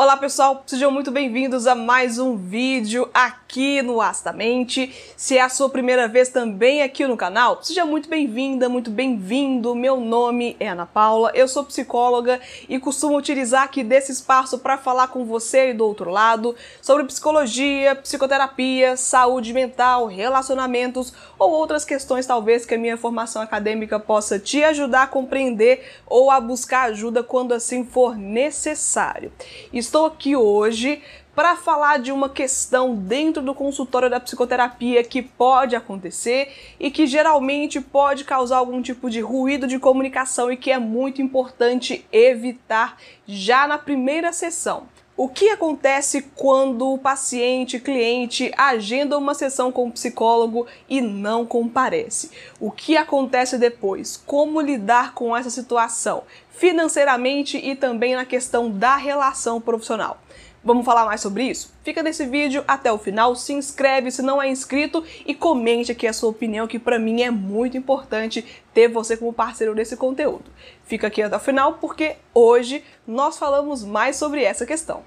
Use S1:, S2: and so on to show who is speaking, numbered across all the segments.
S1: Olá pessoal, sejam muito bem-vindos a mais um vídeo aqui no Astamente. Se é a sua primeira vez também aqui no canal, seja muito bem-vinda, muito bem-vindo. Meu nome é Ana Paula, eu sou psicóloga e costumo utilizar aqui desse espaço para falar com você aí do outro lado sobre psicologia, psicoterapia, saúde mental, relacionamentos ou outras questões talvez que a minha formação acadêmica possa te ajudar a compreender ou a buscar ajuda quando assim for necessário. Estou aqui hoje para falar de uma questão dentro do consultório da psicoterapia que pode acontecer e que geralmente pode causar algum tipo de ruído de comunicação e que é muito importante evitar já na primeira sessão. O que acontece quando o paciente, cliente, agenda uma sessão com o psicólogo e não comparece? O que acontece depois? Como lidar com essa situação? financeiramente e também na questão da relação profissional. Vamos falar mais sobre isso? Fica nesse vídeo até o final, se inscreve se não é inscrito e comente aqui a sua opinião, que para mim é muito importante ter você como parceiro desse conteúdo. Fica aqui até o final porque hoje nós falamos mais sobre essa questão.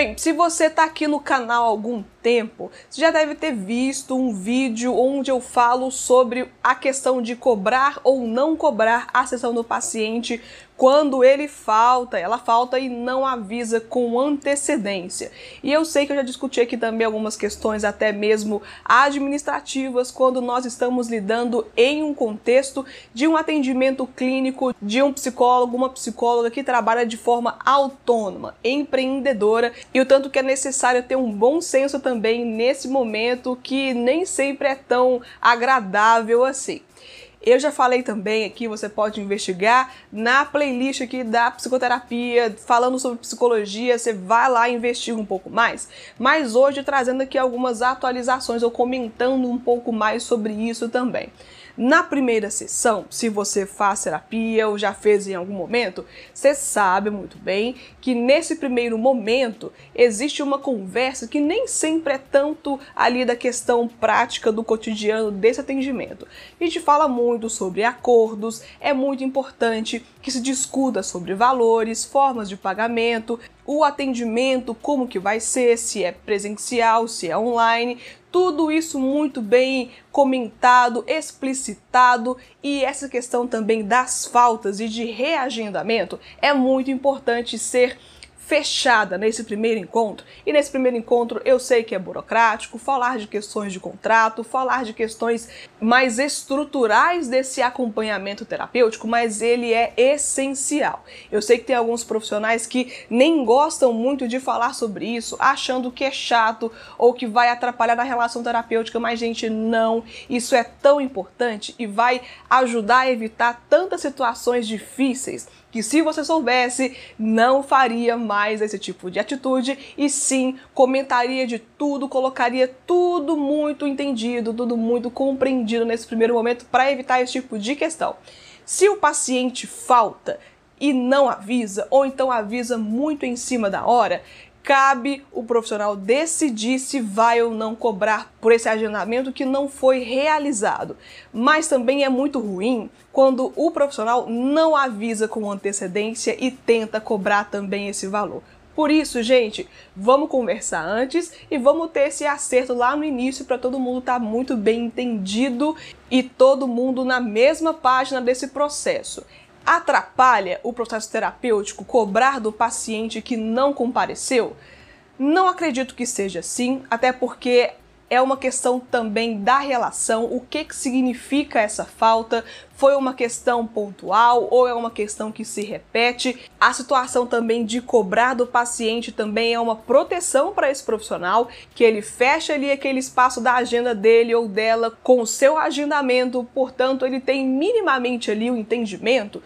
S1: Bem, se você está aqui no canal há algum tempo, você já deve ter visto um vídeo onde eu falo sobre a questão de cobrar ou não cobrar a sessão do paciente quando ele falta, ela falta e não avisa com antecedência. E eu sei que eu já discuti aqui também algumas questões, até mesmo administrativas, quando nós estamos lidando em um contexto de um atendimento clínico de um psicólogo, uma psicóloga que trabalha de forma autônoma, empreendedora, e o tanto que é necessário ter um bom senso também nesse momento que nem sempre é tão agradável assim. Eu já falei também aqui, você pode investigar na playlist aqui da psicoterapia, falando sobre psicologia, você vai lá e investiga um pouco mais. Mas hoje trazendo aqui algumas atualizações ou comentando um pouco mais sobre isso também. Na primeira sessão, se você faz terapia ou já fez em algum momento, você sabe muito bem que nesse primeiro momento existe uma conversa que nem sempre é tanto ali da questão prática do cotidiano desse atendimento. A gente fala muito sobre acordos, é muito importante que se discuta sobre valores, formas de pagamento, o atendimento, como que vai ser, se é presencial, se é online, tudo isso muito bem comentado, explicitado e essa questão também das faltas e de reagendamento é muito importante ser fechada nesse primeiro encontro. E nesse primeiro encontro eu sei que é burocrático, falar de questões de contrato, falar de questões mais estruturais desse acompanhamento terapêutico, mas ele é essencial. Eu sei que tem alguns profissionais que nem gostam muito de falar sobre isso, achando que é chato ou que vai atrapalhar na relação terapêutica, mas gente, não. Isso é tão importante e vai ajudar a evitar tantas situações difíceis que se você soubesse, não faria mais esse tipo de atitude e sim comentaria de tudo, colocaria tudo muito entendido, tudo muito compreendido nesse primeiro momento para evitar esse tipo de questão. Se o paciente falta e não avisa, ou então avisa muito em cima da hora, cabe o profissional decidir se vai ou não cobrar por esse agendamento que não foi realizado. Mas também é muito ruim quando o profissional não avisa com antecedência e tenta cobrar também esse valor. Por isso, gente, vamos conversar antes e vamos ter esse acerto lá no início para todo mundo estar tá muito bem entendido e todo mundo na mesma página desse processo. Atrapalha o processo terapêutico cobrar do paciente que não compareceu? Não acredito que seja assim, até porque é uma questão também da relação, o que, que significa essa falta, foi uma questão pontual ou é uma questão que se repete. A situação também de cobrar do paciente também é uma proteção para esse profissional, que ele fecha ali aquele espaço da agenda dele ou dela com o seu agendamento, portanto, ele tem minimamente ali o entendimento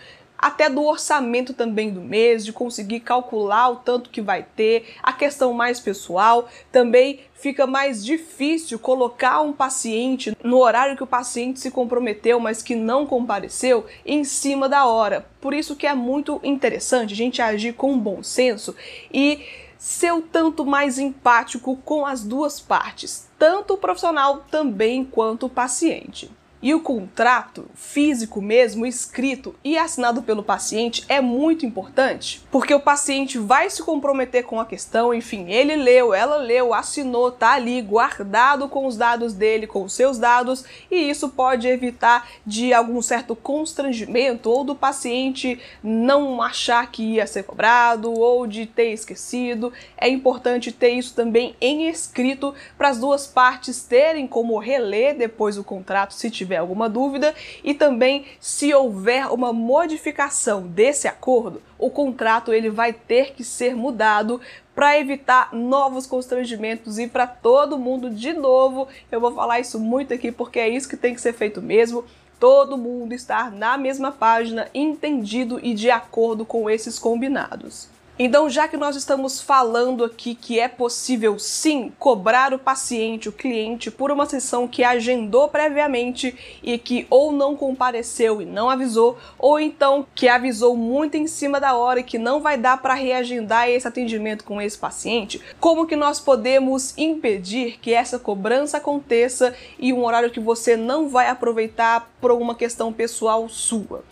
S1: até do orçamento também do mês, de conseguir calcular o tanto que vai ter, a questão mais pessoal, também fica mais difícil colocar um paciente no horário que o paciente se comprometeu, mas que não compareceu, em cima da hora. Por isso que é muito interessante a gente agir com bom senso e ser o tanto mais empático com as duas partes, tanto o profissional também quanto o paciente. E o contrato físico mesmo, escrito e assinado pelo paciente é muito importante, porque o paciente vai se comprometer com a questão, enfim, ele leu, ela leu, assinou, tá ali guardado com os dados dele, com os seus dados, e isso pode evitar de algum certo constrangimento ou do paciente não achar que ia ser cobrado ou de ter esquecido. É importante ter isso também em escrito para as duas partes terem como reler depois o contrato se tiver alguma dúvida e também se houver uma modificação desse acordo, o contrato ele vai ter que ser mudado para evitar novos constrangimentos e para todo mundo de novo. Eu vou falar isso muito aqui porque é isso que tem que ser feito mesmo todo mundo estar na mesma página, entendido e de acordo com esses combinados. Então, já que nós estamos falando aqui que é possível sim cobrar o paciente, o cliente, por uma sessão que agendou previamente e que ou não compareceu e não avisou, ou então que avisou muito em cima da hora e que não vai dar para reagendar esse atendimento com esse paciente, como que nós podemos impedir que essa cobrança aconteça e um horário que você não vai aproveitar por uma questão pessoal sua?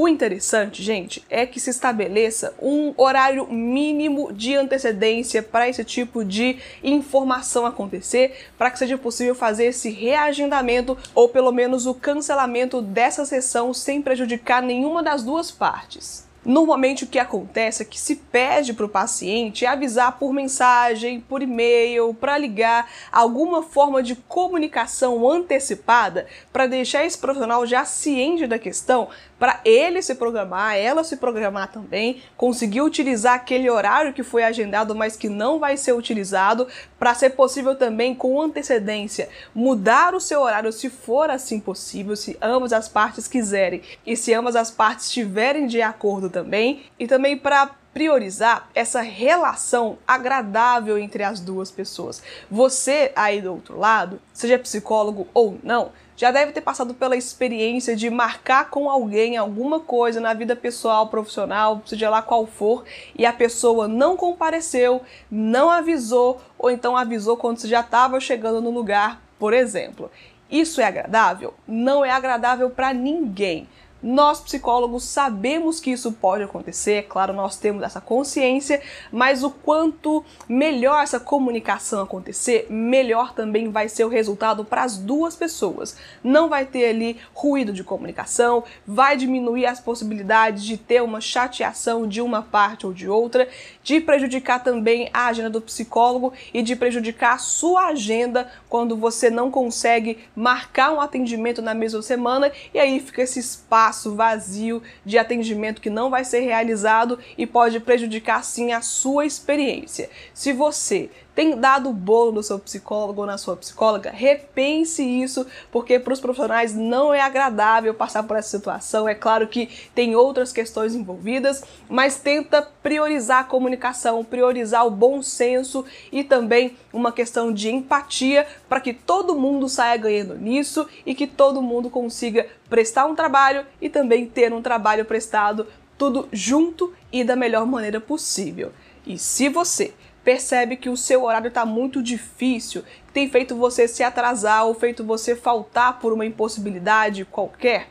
S1: O interessante, gente, é que se estabeleça um horário mínimo de antecedência para esse tipo de informação acontecer, para que seja possível fazer esse reagendamento ou pelo menos o cancelamento dessa sessão sem prejudicar nenhuma das duas partes. Normalmente o que acontece é que se pede para o paciente avisar por mensagem, por e-mail, para ligar, alguma forma de comunicação antecipada para deixar esse profissional já ciente da questão, para ele se programar, ela se programar também, conseguir utilizar aquele horário que foi agendado, mas que não vai ser utilizado, para ser possível também com antecedência mudar o seu horário se for assim possível, se ambas as partes quiserem. E se ambas as partes estiverem de acordo também, e também para priorizar essa relação agradável entre as duas pessoas. Você aí do outro lado, seja psicólogo ou não, já deve ter passado pela experiência de marcar com alguém alguma coisa na vida pessoal, profissional, seja lá qual for, e a pessoa não compareceu, não avisou, ou então avisou quando você já estava chegando no lugar, por exemplo. Isso é agradável? Não é agradável para ninguém. Nós psicólogos sabemos que isso pode acontecer, claro, nós temos essa consciência, mas o quanto melhor essa comunicação acontecer, melhor também vai ser o resultado para as duas pessoas. Não vai ter ali ruído de comunicação, vai diminuir as possibilidades de ter uma chateação de uma parte ou de outra, de prejudicar também a agenda do psicólogo e de prejudicar a sua agenda quando você não consegue marcar um atendimento na mesma semana e aí fica esse espaço espaço vazio de atendimento que não vai ser realizado e pode prejudicar sim a sua experiência. Se você tem dado bolo no seu psicólogo ou na sua psicóloga, repense isso, porque para os profissionais não é agradável passar por essa situação. É claro que tem outras questões envolvidas, mas tenta priorizar a comunicação, priorizar o bom senso e também uma questão de empatia para que todo mundo saia ganhando nisso e que todo mundo consiga prestar um trabalho e também ter um trabalho prestado tudo junto e da melhor maneira possível. E se você percebe que o seu horário está muito difícil, tem feito você se atrasar ou feito você faltar por uma impossibilidade qualquer,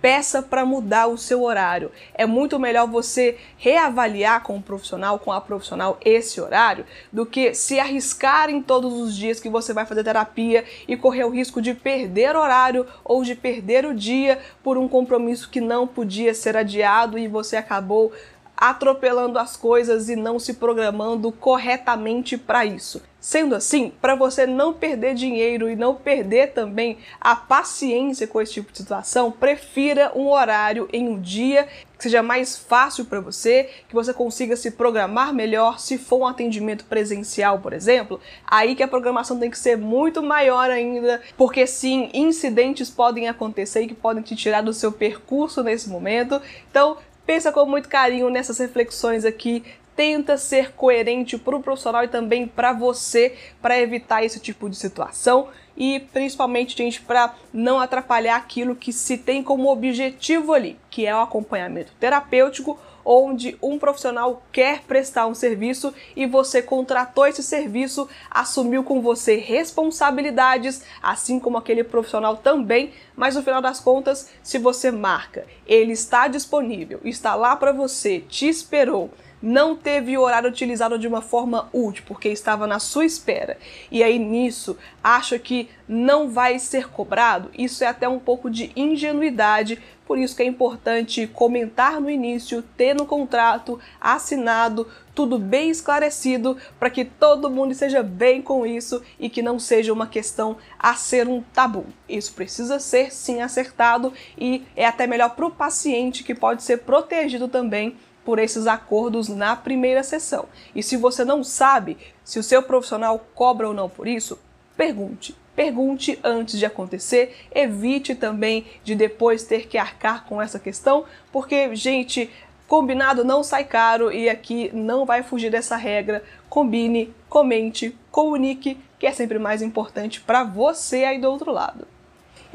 S1: peça para mudar o seu horário. É muito melhor você reavaliar com o profissional, com a profissional, esse horário, do que se arriscar em todos os dias que você vai fazer terapia e correr o risco de perder horário ou de perder o dia por um compromisso que não podia ser adiado e você acabou atropelando as coisas e não se programando corretamente para isso. Sendo assim, para você não perder dinheiro e não perder também a paciência com esse tipo de situação, prefira um horário em um dia que seja mais fácil para você, que você consiga se programar melhor. Se for um atendimento presencial, por exemplo, aí que a programação tem que ser muito maior ainda, porque sim, incidentes podem acontecer e que podem te tirar do seu percurso nesse momento. Então, pensa com muito carinho nessas reflexões aqui, tenta ser coerente para o profissional e também para você, para evitar esse tipo de situação. E principalmente, gente, para não atrapalhar aquilo que se tem como objetivo ali, que é o acompanhamento terapêutico onde um profissional quer prestar um serviço e você contratou esse serviço, assumiu com você responsabilidades, assim como aquele profissional também, mas no final das contas, se você marca, ele está disponível, está lá para você, te esperou não teve o horário utilizado de uma forma útil, porque estava na sua espera, e aí nisso acha que não vai ser cobrado, isso é até um pouco de ingenuidade, por isso que é importante comentar no início, ter no contrato assinado, tudo bem esclarecido, para que todo mundo esteja bem com isso e que não seja uma questão a ser um tabu. Isso precisa ser sim acertado e é até melhor para o paciente que pode ser protegido também por esses acordos na primeira sessão. E se você não sabe se o seu profissional cobra ou não por isso, pergunte. Pergunte antes de acontecer, evite também de depois ter que arcar com essa questão, porque, gente, combinado não sai caro e aqui não vai fugir dessa regra. Combine, comente, comunique, que é sempre mais importante para você aí do outro lado.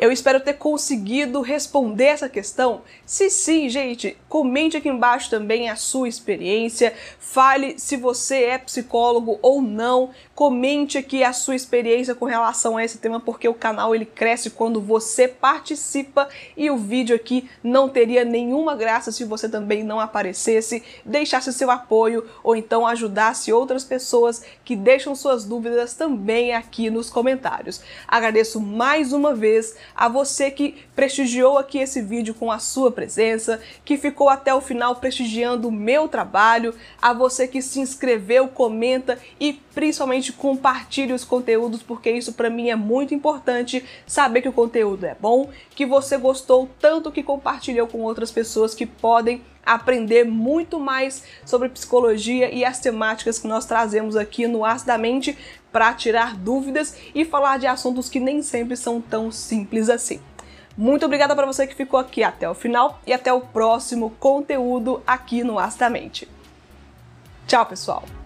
S1: Eu espero ter conseguido responder essa questão. Se sim, gente, comente aqui embaixo também a sua experiência. Fale se você é psicólogo ou não. Comente aqui a sua experiência com relação a esse tema, porque o canal ele cresce quando você participa e o vídeo aqui não teria nenhuma graça se você também não aparecesse, deixasse seu apoio ou então ajudasse outras pessoas que deixam suas dúvidas também aqui nos comentários. Agradeço mais uma vez a você que prestigiou aqui esse vídeo com a sua presença, que ficou até o final prestigiando o meu trabalho, a você que se inscreveu, comenta e principalmente compartilhe os conteúdos, porque isso para mim é muito importante, saber que o conteúdo é bom, que você gostou tanto que compartilhou com outras pessoas que podem aprender muito mais sobre psicologia e as temáticas que nós trazemos aqui no Acidamente para tirar dúvidas e falar de assuntos que nem sempre são tão simples assim. Muito obrigada para você que ficou aqui até o final e até o próximo conteúdo aqui no Acidamente. Tchau, pessoal!